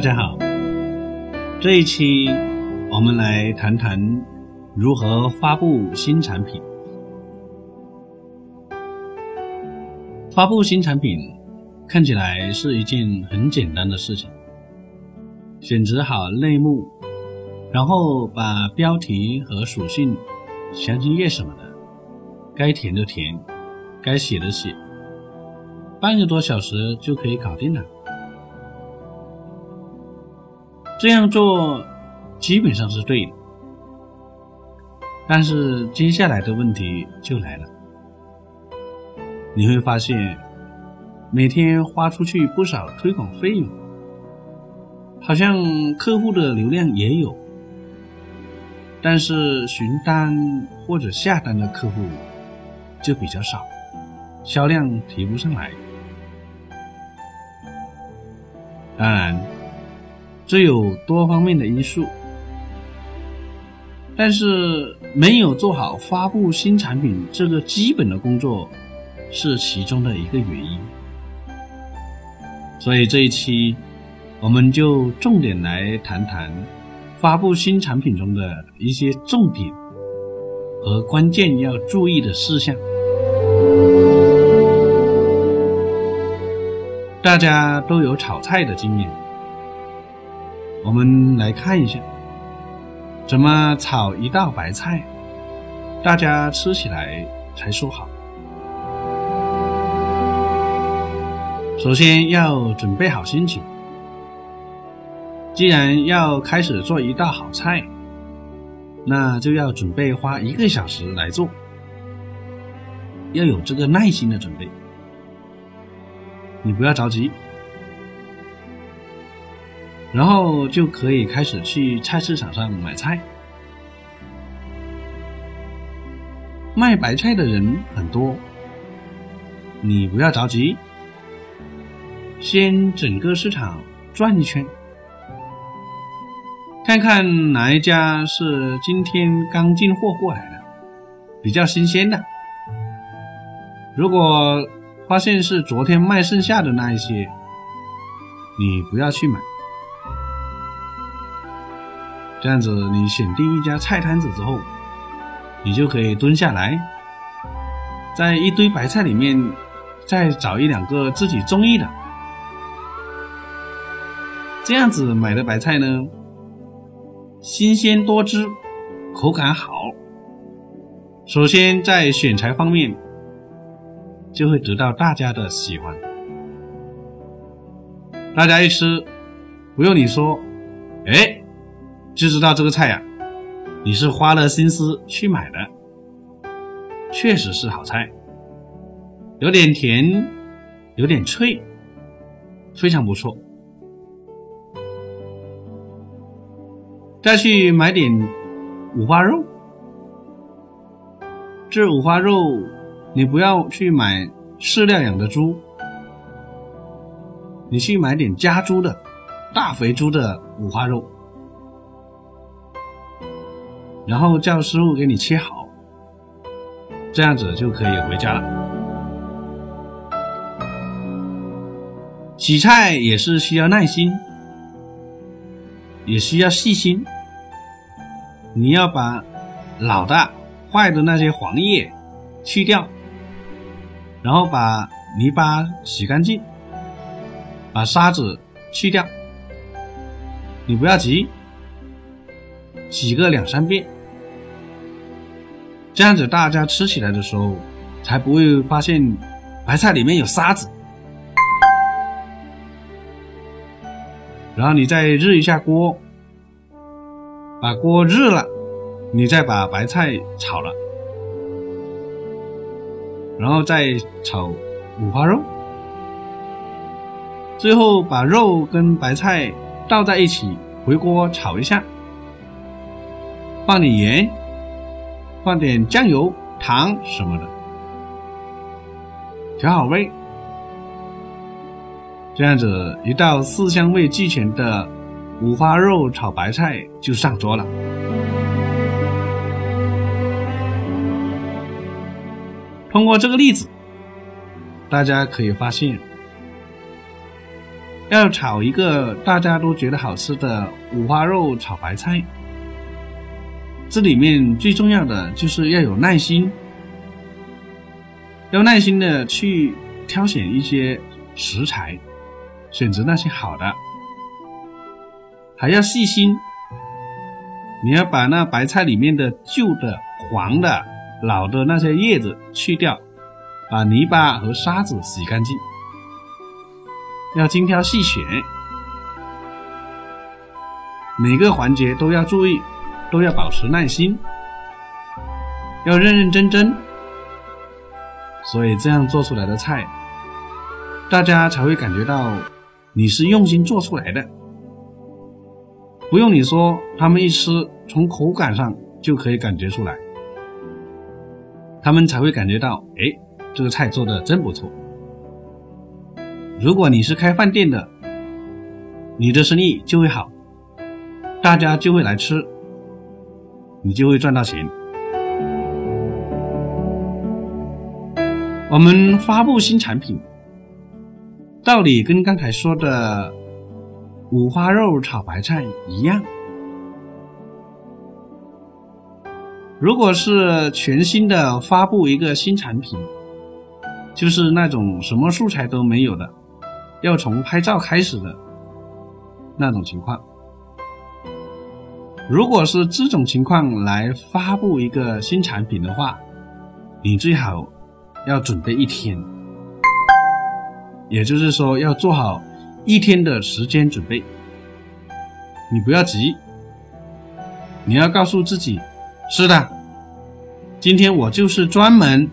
大家好，这一期我们来谈谈如何发布新产品。发布新产品看起来是一件很简单的事情，选择好类目，然后把标题和属性、详情页什么的该填的填，该写的写，半个多小时就可以搞定了。这样做基本上是对的，但是接下来的问题就来了。你会发现，每天花出去不少推广费用，好像客户的流量也有，但是询单或者下单的客户就比较少，销量提不上来。当然。这有多方面的因素，但是没有做好发布新产品这个基本的工作，是其中的一个原因。所以这一期，我们就重点来谈谈发布新产品中的一些重点和关键要注意的事项。大家都有炒菜的经验。我们来看一下，怎么炒一道白菜，大家吃起来才说好。首先要准备好心情，既然要开始做一道好菜，那就要准备花一个小时来做，要有这个耐心的准备，你不要着急。然后就可以开始去菜市场上买菜。卖白菜的人很多，你不要着急，先整个市场转一圈，看看哪一家是今天刚进货过来的，比较新鲜的。如果发现是昨天卖剩下的那一些，你不要去买。这样子，你选定一家菜摊子之后，你就可以蹲下来，在一堆白菜里面再找一两个自己中意的。这样子买的白菜呢，新鲜多汁，口感好。首先在选材方面，就会得到大家的喜欢。大家一吃，不用你说，哎。就知道这个菜呀，你是花了心思去买的，确实是好菜，有点甜，有点脆，非常不错。再去买点五花肉，这五花肉你不要去买饲料养的猪，你去买点家猪的大肥猪的五花肉。然后叫师傅给你切好，这样子就可以回家了。洗菜也是需要耐心，也需要细心。你要把老的、坏的那些黄叶去掉，然后把泥巴洗干净，把沙子去掉。你不要急，洗个两三遍。这样子大家吃起来的时候，才不会发现白菜里面有沙子。然后你再热一下锅，把锅热了，你再把白菜炒了，然后再炒五花肉，最后把肉跟白菜倒在一起，回锅炒一下，放点盐。放点酱油、糖什么的，调好味，这样子一道四香味俱全的五花肉炒白菜就上桌了。通过这个例子，大家可以发现，要炒一个大家都觉得好吃的五花肉炒白菜，这里面最重要的就是要有耐心，要耐心的去挑选一些食材，选择那些好的，还要细心。你要把那白菜里面的旧的、黄的、老的那些叶子去掉，把泥巴和沙子洗干净。要精挑细选，每个环节都要注意，都要保持耐心，要认认真真。所以这样做出来的菜，大家才会感觉到你是用心做出来的。不用你说，他们一吃，从口感上就可以感觉出来，他们才会感觉到，哎，这个菜做的真不错。如果你是开饭店的，你的生意就会好，大家就会来吃，你就会赚到钱。我们发布新产品，道理跟刚才说的五花肉炒白菜一样。如果是全新的发布一个新产品，就是那种什么素材都没有的。要从拍照开始的那种情况。如果是这种情况来发布一个新产品的话，你最好要准备一天，也就是说要做好一天的时间准备。你不要急，你要告诉自己，是的，今天我就是专门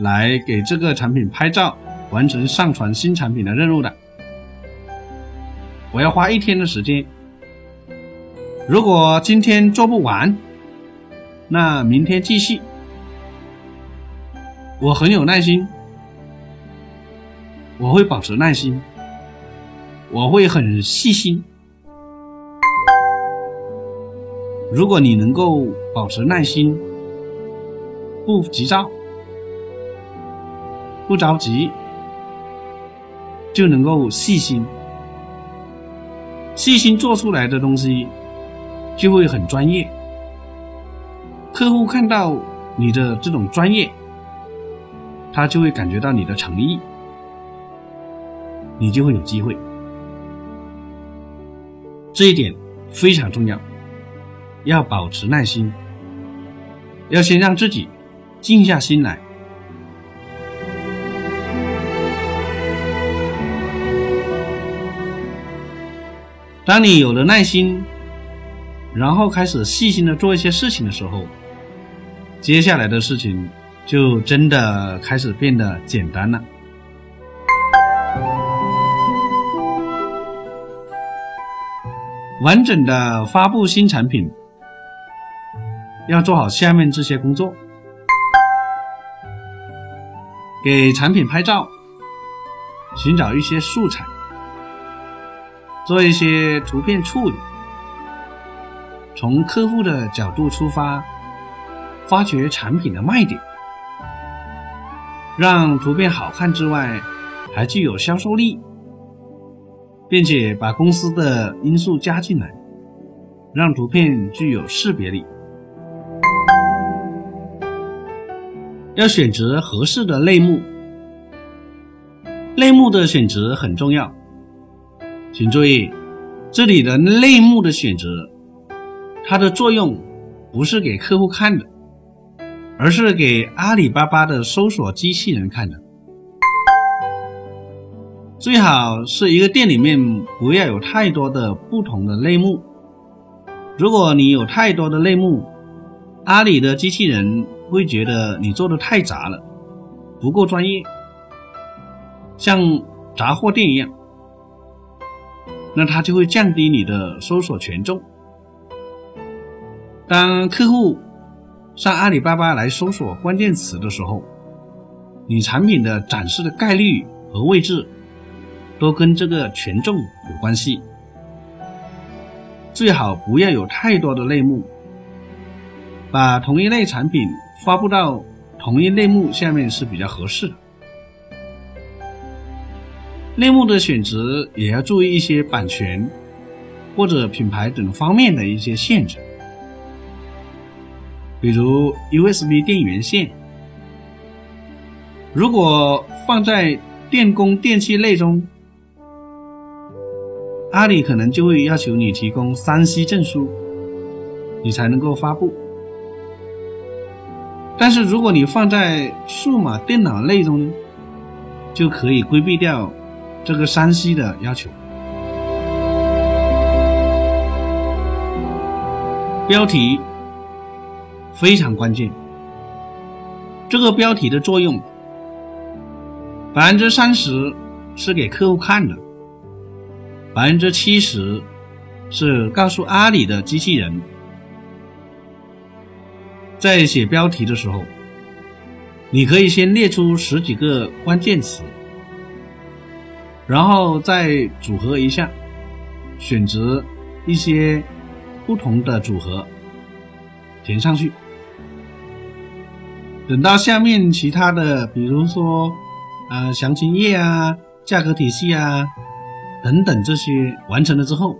来给这个产品拍照。完成上传新产品的任务的，我要花一天的时间。如果今天做不完，那明天继续。我很有耐心，我会保持耐心，我会很细心。如果你能够保持耐心，不急躁，不着急。就能够细心，细心做出来的东西就会很专业。客户看到你的这种专业，他就会感觉到你的诚意，你就会有机会。这一点非常重要，要保持耐心，要先让自己静下心来。当你有了耐心，然后开始细心的做一些事情的时候，接下来的事情就真的开始变得简单了。完整的发布新产品，要做好下面这些工作：给产品拍照，寻找一些素材。做一些图片处理，从客户的角度出发，发掘产品的卖点，让图片好看之外，还具有销售力，并且把公司的因素加进来，让图片具有识别力。要选择合适的类目，类目的选择很重要。请注意，这里的类目的选择，它的作用不是给客户看的，而是给阿里巴巴的搜索机器人看的。最好是一个店里面不要有太多的不同的类目。如果你有太多的类目，阿里的机器人会觉得你做的太杂了，不够专业，像杂货店一样。那它就会降低你的搜索权重。当客户上阿里巴巴来搜索关键词的时候，你产品的展示的概率和位置都跟这个权重有关系。最好不要有太多的类目，把同一类产品发布到同一类目下面是比较合适的。类目的选择也要注意一些版权或者品牌等方面的一些限制，比如 USB 电源线，如果放在电工电器类中，阿里可能就会要求你提供三 C 证书，你才能够发布。但是如果你放在数码电脑类中，就可以规避掉。这个三 C 的要求，标题非常关键。这个标题的作用，百分之三十是给客户看的，百分之七十是告诉阿里的机器人。在写标题的时候，你可以先列出十几个关键词。然后再组合一下，选择一些不同的组合填上去。等到下面其他的，比如说呃详情页啊、价格体系啊等等这些完成了之后，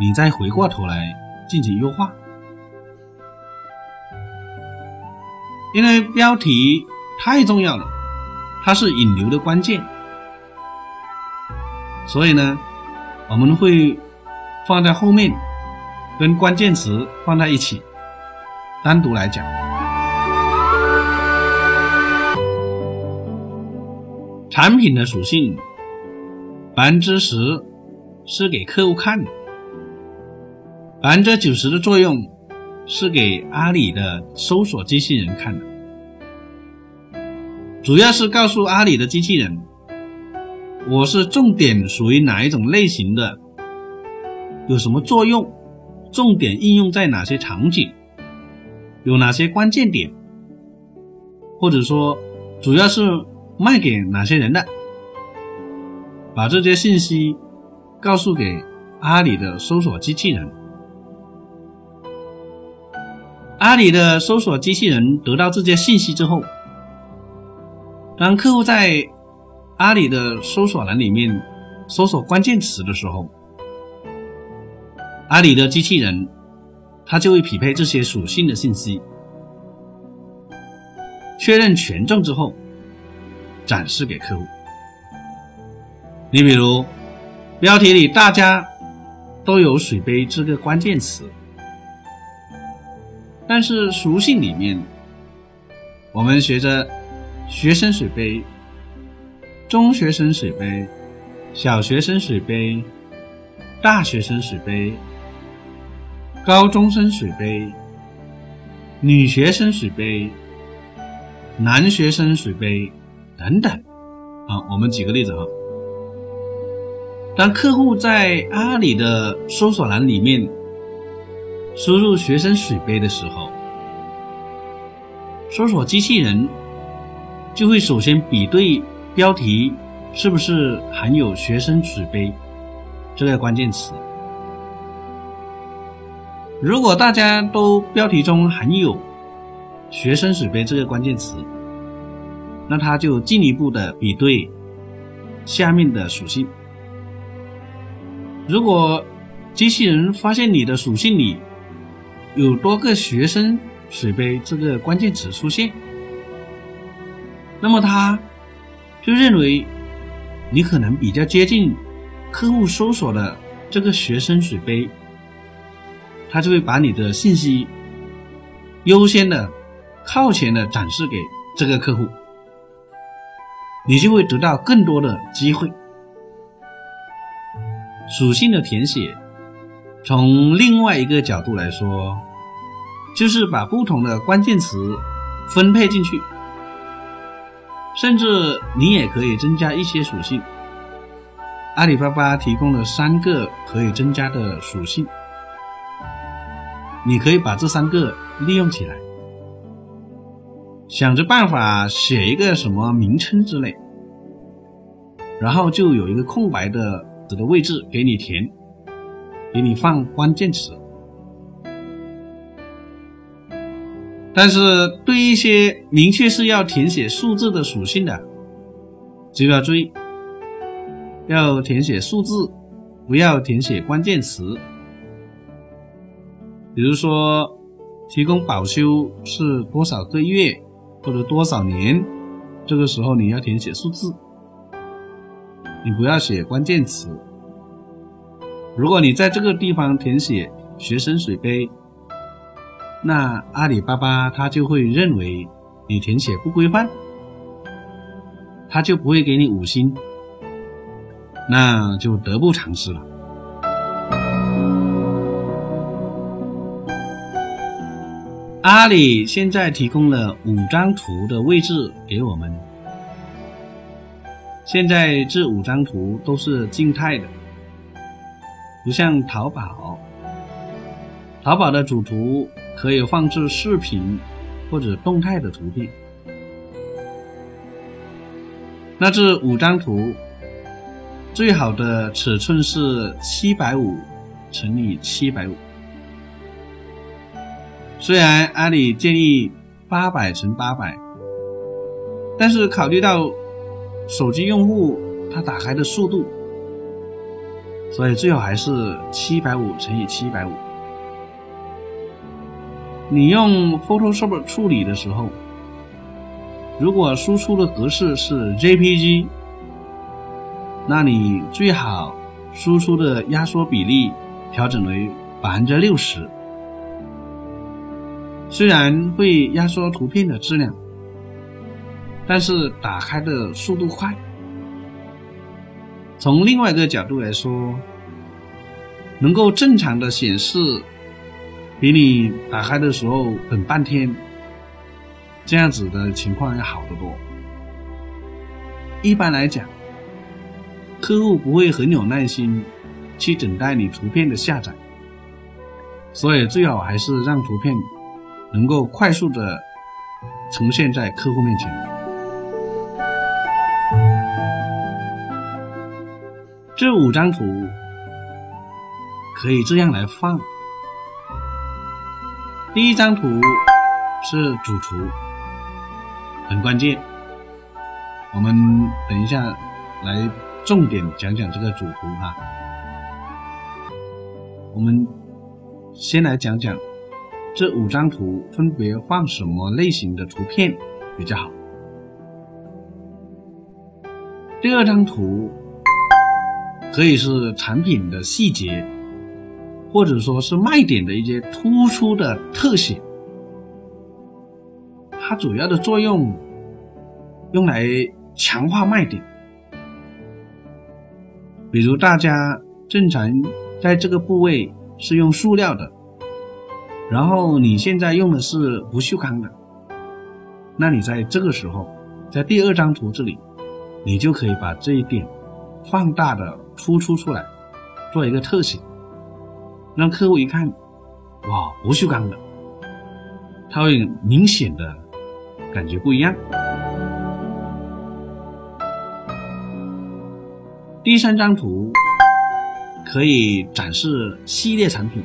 你再回过头来进行优化。因为标题太重要了，它是引流的关键。所以呢，我们会放在后面，跟关键词放在一起，单独来讲。产品的属性，百分之十是给客户看的，百分之九十的作用是给阿里的搜索机器人看的，主要是告诉阿里的机器人。我是重点属于哪一种类型的？有什么作用？重点应用在哪些场景？有哪些关键点？或者说，主要是卖给哪些人的？把这些信息告诉给阿里的搜索机器人。阿里的搜索机器人得到这些信息之后，当客户在阿里的搜索栏里面搜索关键词的时候，阿里的机器人它就会匹配这些属性的信息，确认权重之后展示给客户。你比如标题里大家都有水杯这个关键词，但是属性里面我们学着学生水杯。中学生水杯、小学生水杯、大学生水杯、高中生水杯、女学生水杯、男学生水杯等等。啊，我们举个例子哈。当客户在阿里的搜索栏里面输入“学生水杯”的时候，搜索机器人就会首先比对。标题是不是含有“学生水杯”这个关键词？如果大家都标题中含有“学生水杯”这个关键词，那它就进一步的比对下面的属性。如果机器人发现你的属性里有多个“学生水杯”这个关键词出现，那么它。就认为你可能比较接近客户搜索的这个学生水杯，他就会把你的信息优先的靠前的展示给这个客户，你就会得到更多的机会。属性的填写，从另外一个角度来说，就是把不同的关键词分配进去。甚至你也可以增加一些属性。阿里巴巴提供了三个可以增加的属性，你可以把这三个利用起来，想着办法写一个什么名称之类，然后就有一个空白的的位置给你填，给你放关键词。但是对一些明确是要填写数字的属性的，就要注意，要填写数字，不要填写关键词。比如说，提供保修是多少个月或者多少年，这个时候你要填写数字，你不要写关键词。如果你在这个地方填写学生水杯，那阿里巴巴他就会认为你填写不规范，他就不会给你五星，那就得不偿失了。阿里现在提供了五张图的位置给我们，现在这五张图都是静态的。不像淘宝，淘宝的主图可以放置视频或者动态的图片。那这五张图最好的尺寸是七百五乘以七百五。虽然阿里建议八百乘八百，但是考虑到手机用户他打开的速度。所以最好还是七百五乘以七百五。你用 Photoshop 处理的时候，如果输出的格式是 JPG，那你最好输出的压缩比例调整为百分之六十。虽然会压缩图片的质量，但是打开的速度快。从另外一个角度来说，能够正常的显示，比你打开的时候等半天，这样子的情况要好得多。一般来讲，客户不会很有耐心去等待你图片的下载，所以最好还是让图片能够快速的呈现在客户面前。这五张图可以这样来放。第一张图是主图，很关键。我们等一下来重点讲讲这个主图哈。我们先来讲讲这五张图分别放什么类型的图片比较好。第二张图。可以是产品的细节，或者说是卖点的一些突出的特写。它主要的作用用来强化卖点。比如大家正常在这个部位是用塑料的，然后你现在用的是不锈钢的，那你在这个时候，在第二张图这里，你就可以把这一点放大的。突出出来，做一个特写，让客户一看，哇，不锈钢的，他会明显的感觉不一样。第三张图可以展示系列产品，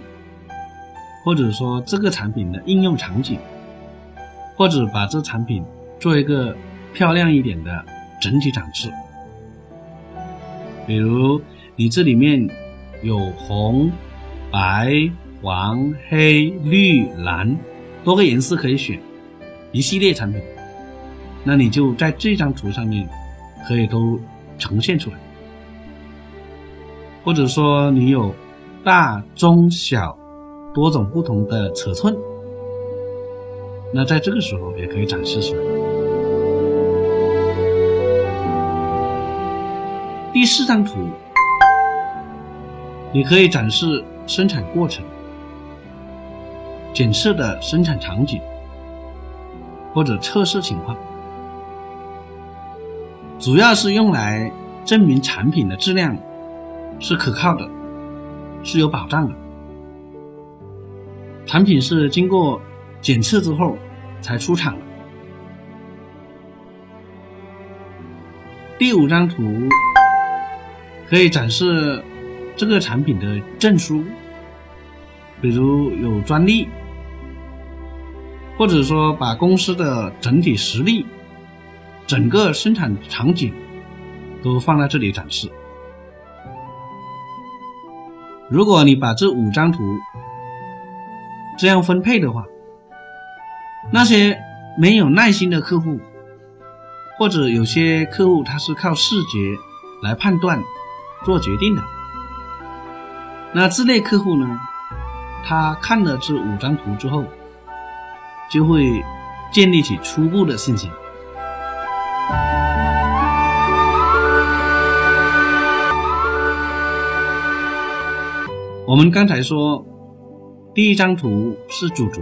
或者说这个产品的应用场景，或者把这产品做一个漂亮一点的整体展示。比如你这里面有红、白、黄、黑、绿、蓝多个颜色可以选，一系列产品，那你就在这张图上面可以都呈现出来。或者说你有大、中、小多种不同的尺寸，那在这个时候也可以展示出来。第四张图，你可以展示生产过程、检测的生产场景或者测试情况，主要是用来证明产品的质量是可靠的，是有保障的。产品是经过检测之后才出厂的。第五张图。可以展示这个产品的证书，比如有专利，或者说把公司的整体实力、整个生产场景都放在这里展示。如果你把这五张图这样分配的话，那些没有耐心的客户，或者有些客户他是靠视觉来判断、做决定的，那这类客户呢，他看了这五张图之后，就会建立起初步的信心。我们刚才说，第一张图是主图，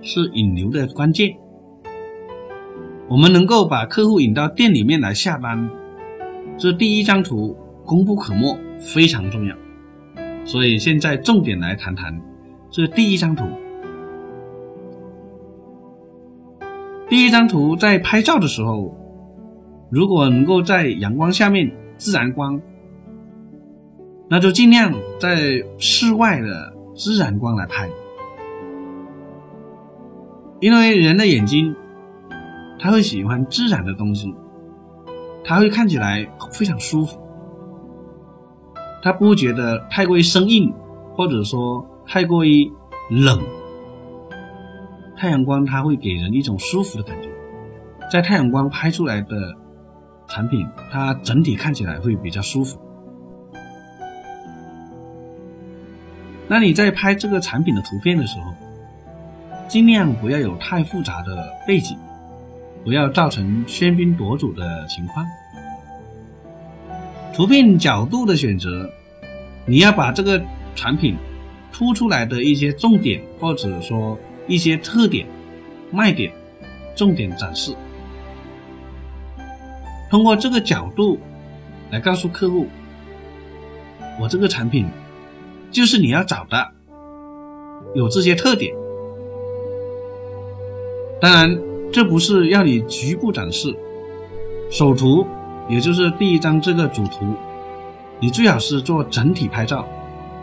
是引流的关键。我们能够把客户引到店里面来下单，这第一张图功不可没，非常重要。所以现在重点来谈谈这第一张图。第一张图在拍照的时候，如果能够在阳光下面自然光。那就尽量在室外的自然光来拍，因为人的眼睛，他会喜欢自然的东西，他会看起来非常舒服，他不觉得太过于生硬，或者说太过于冷。太阳光它会给人一种舒服的感觉，在太阳光拍出来的产品，它整体看起来会比较舒服。那你在拍这个产品的图片的时候，尽量不要有太复杂的背景，不要造成喧宾夺主的情况。图片角度的选择，你要把这个产品突出来的一些重点，或者说一些特点、卖点，重点展示。通过这个角度来告诉客户，我这个产品。就是你要找的，有这些特点。当然，这不是要你局部展示，首图，也就是第一张这个主图，你最好是做整体拍照，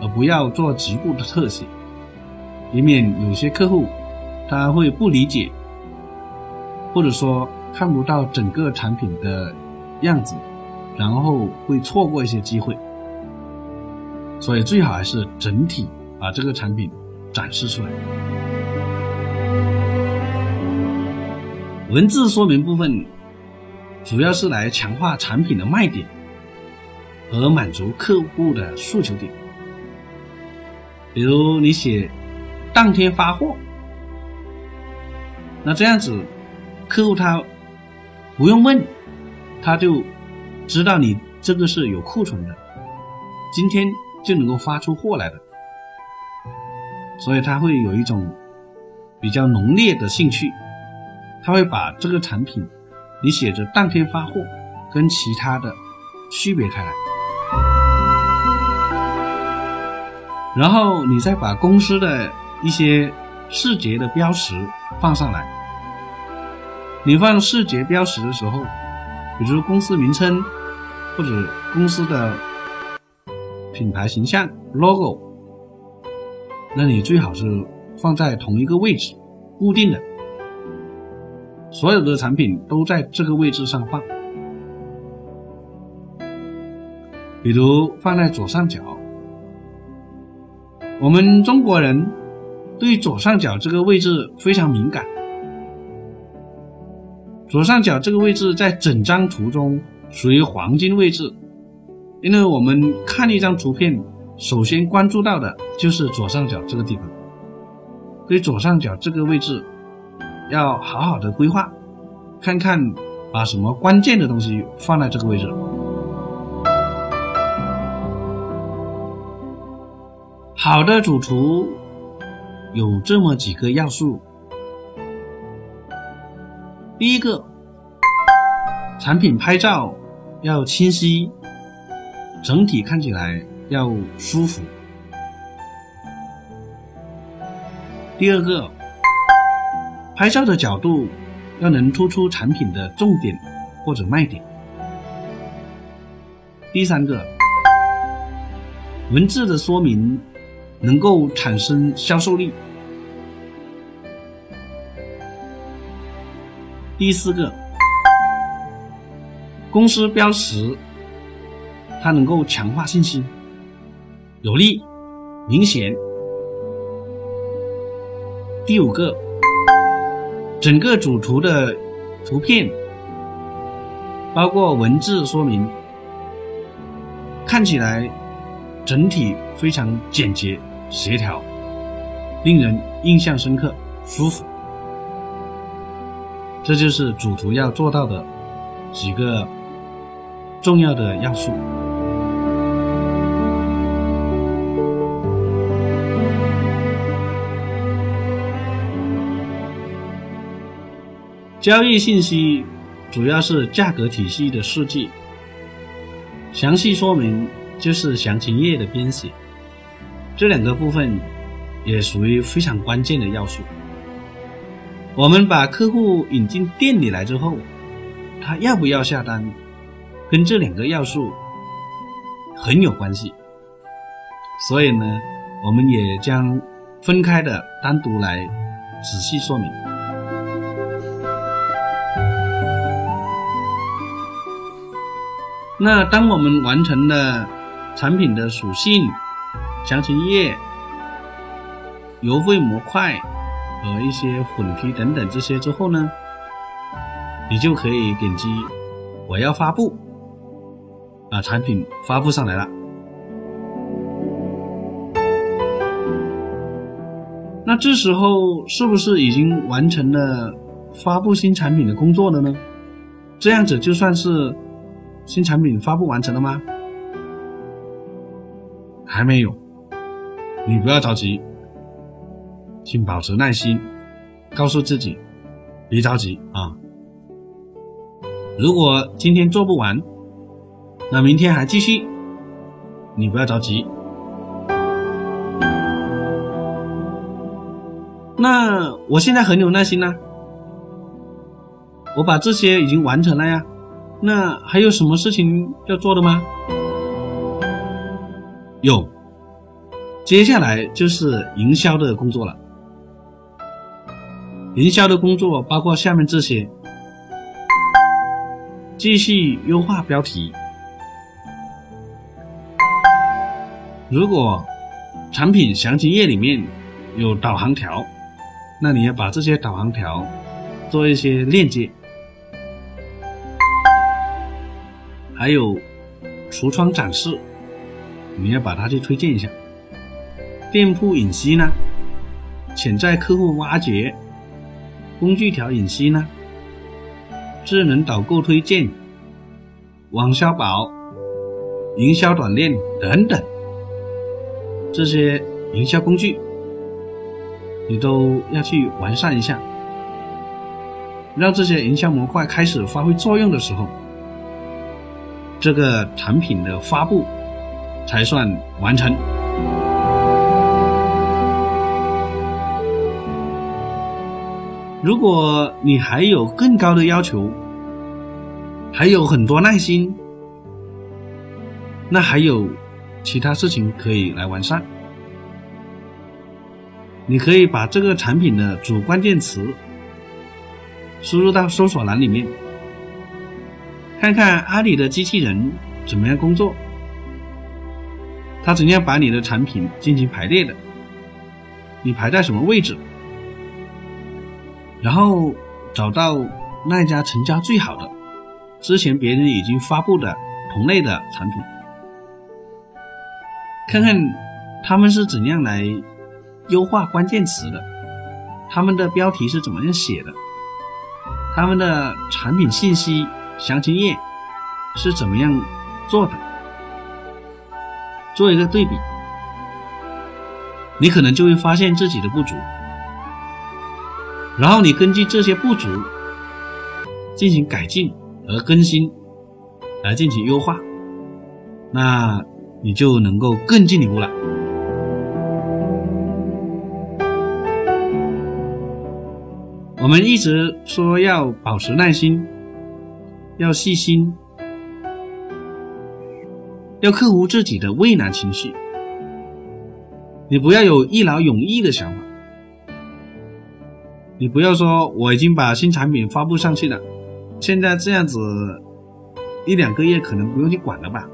而不要做局部的特写，以免有些客户他会不理解，或者说看不到整个产品的样子，然后会错过一些机会。所以最好还是整体把这个产品展示出来。文字说明部分主要是来强化产品的卖点和满足客户的诉求点。比如你写当天发货，那这样子客户他不用问，他就知道你这个是有库存的，今天。就能够发出货来的，所以他会有一种比较浓烈的兴趣，他会把这个产品你写着当天发货跟其他的区别开来，然后你再把公司的一些视觉的标识放上来。你放视觉标识的时候，比如公司名称或者公司的。品牌形象 logo，那你最好是放在同一个位置，固定的，所有的产品都在这个位置上放。比如放在左上角，我们中国人对左上角这个位置非常敏感。左上角这个位置在整张图中属于黄金位置。因为我们看一张图片，首先关注到的就是左上角这个地方，所以左上角这个位置要好好的规划，看看把什么关键的东西放在这个位置。好的主图有这么几个要素，第一个，产品拍照要清晰。整体看起来要舒服。第二个，拍照的角度要能突出产品的重点或者卖点。第三个，文字的说明能够产生销售力。第四个，公司标识。它能够强化信心，有力明显。第五个，整个主图的图片，包括文字说明，看起来整体非常简洁协调，令人印象深刻、舒服。这就是主图要做到的几个重要的要素。交易信息主要是价格体系的设计，详细说明就是详情页的编写，这两个部分也属于非常关键的要素。我们把客户引进店里来之后，他要不要下单，跟这两个要素很有关系。所以呢，我们也将分开的单独来仔细说明。那当我们完成了产品的属性、详情页、邮费模块和一些混批等等这些之后呢，你就可以点击我要发布，把产品发布上来了。那这时候是不是已经完成了发布新产品的工作了呢？这样子就算是。新产品发布完成了吗？还没有，你不要着急，请保持耐心，告诉自己别着急啊。如果今天做不完，那明天还继续，你不要着急。那我现在很有耐心呢，我把这些已经完成了呀。那还有什么事情要做的吗？有，接下来就是营销的工作了。营销的工作包括下面这些：继续优化标题。如果产品详情页里面有导航条，那你要把这些导航条做一些链接。还有橱窗展示，你要把它去推荐一下。店铺引析呢？潜在客户挖掘，工具条引析呢？智能导购推荐，网销宝，营销短链等等，这些营销工具，你都要去完善一下，让这些营销模块开始发挥作用的时候。这个产品的发布才算完成。如果你还有更高的要求，还有很多耐心，那还有其他事情可以来完善。你可以把这个产品的主关键词输入到搜索栏里面。看看阿里的机器人怎么样工作，它怎样把你的产品进行排列的，你排在什么位置，然后找到那家成交最好的，之前别人已经发布的同类的产品，看看他们是怎样来优化关键词的，他们的标题是怎么样写的，他们的产品信息。详情页是怎么样做的？做一个对比，你可能就会发现自己的不足，然后你根据这些不足进行改进和更新，来进行优化，那你就能够更进一步了。我们一直说要保持耐心。要细心，要克服自己的畏难情绪。你不要有一劳永逸的想法。你不要说我已经把新产品发布上去了，现在这样子一两个月可能不用去管了吧？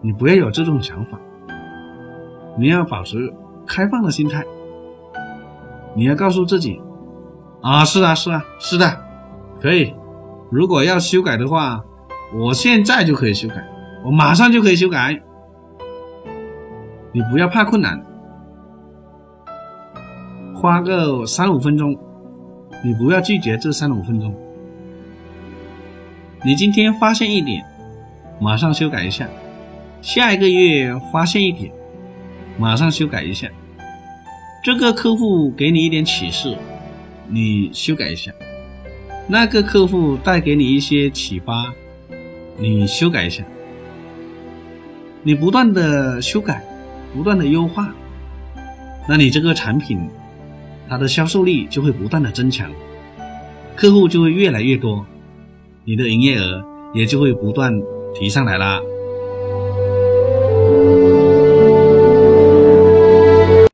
你不要有这种想法。你要保持开放的心态。你要告诉自己，啊，是啊，是啊，是的，可以。如果要修改的话，我现在就可以修改，我马上就可以修改。你不要怕困难，花个三五分钟，你不要拒绝这三五分钟。你今天发现一点，马上修改一下；下一个月发现一点，马上修改一下。这个客户给你一点启示，你修改一下；那个客户带给你一些启发，你修改一下。你不断的修改。不断的优化，那你这个产品，它的销售力就会不断的增强，客户就会越来越多，你的营业额也就会不断提上来啦。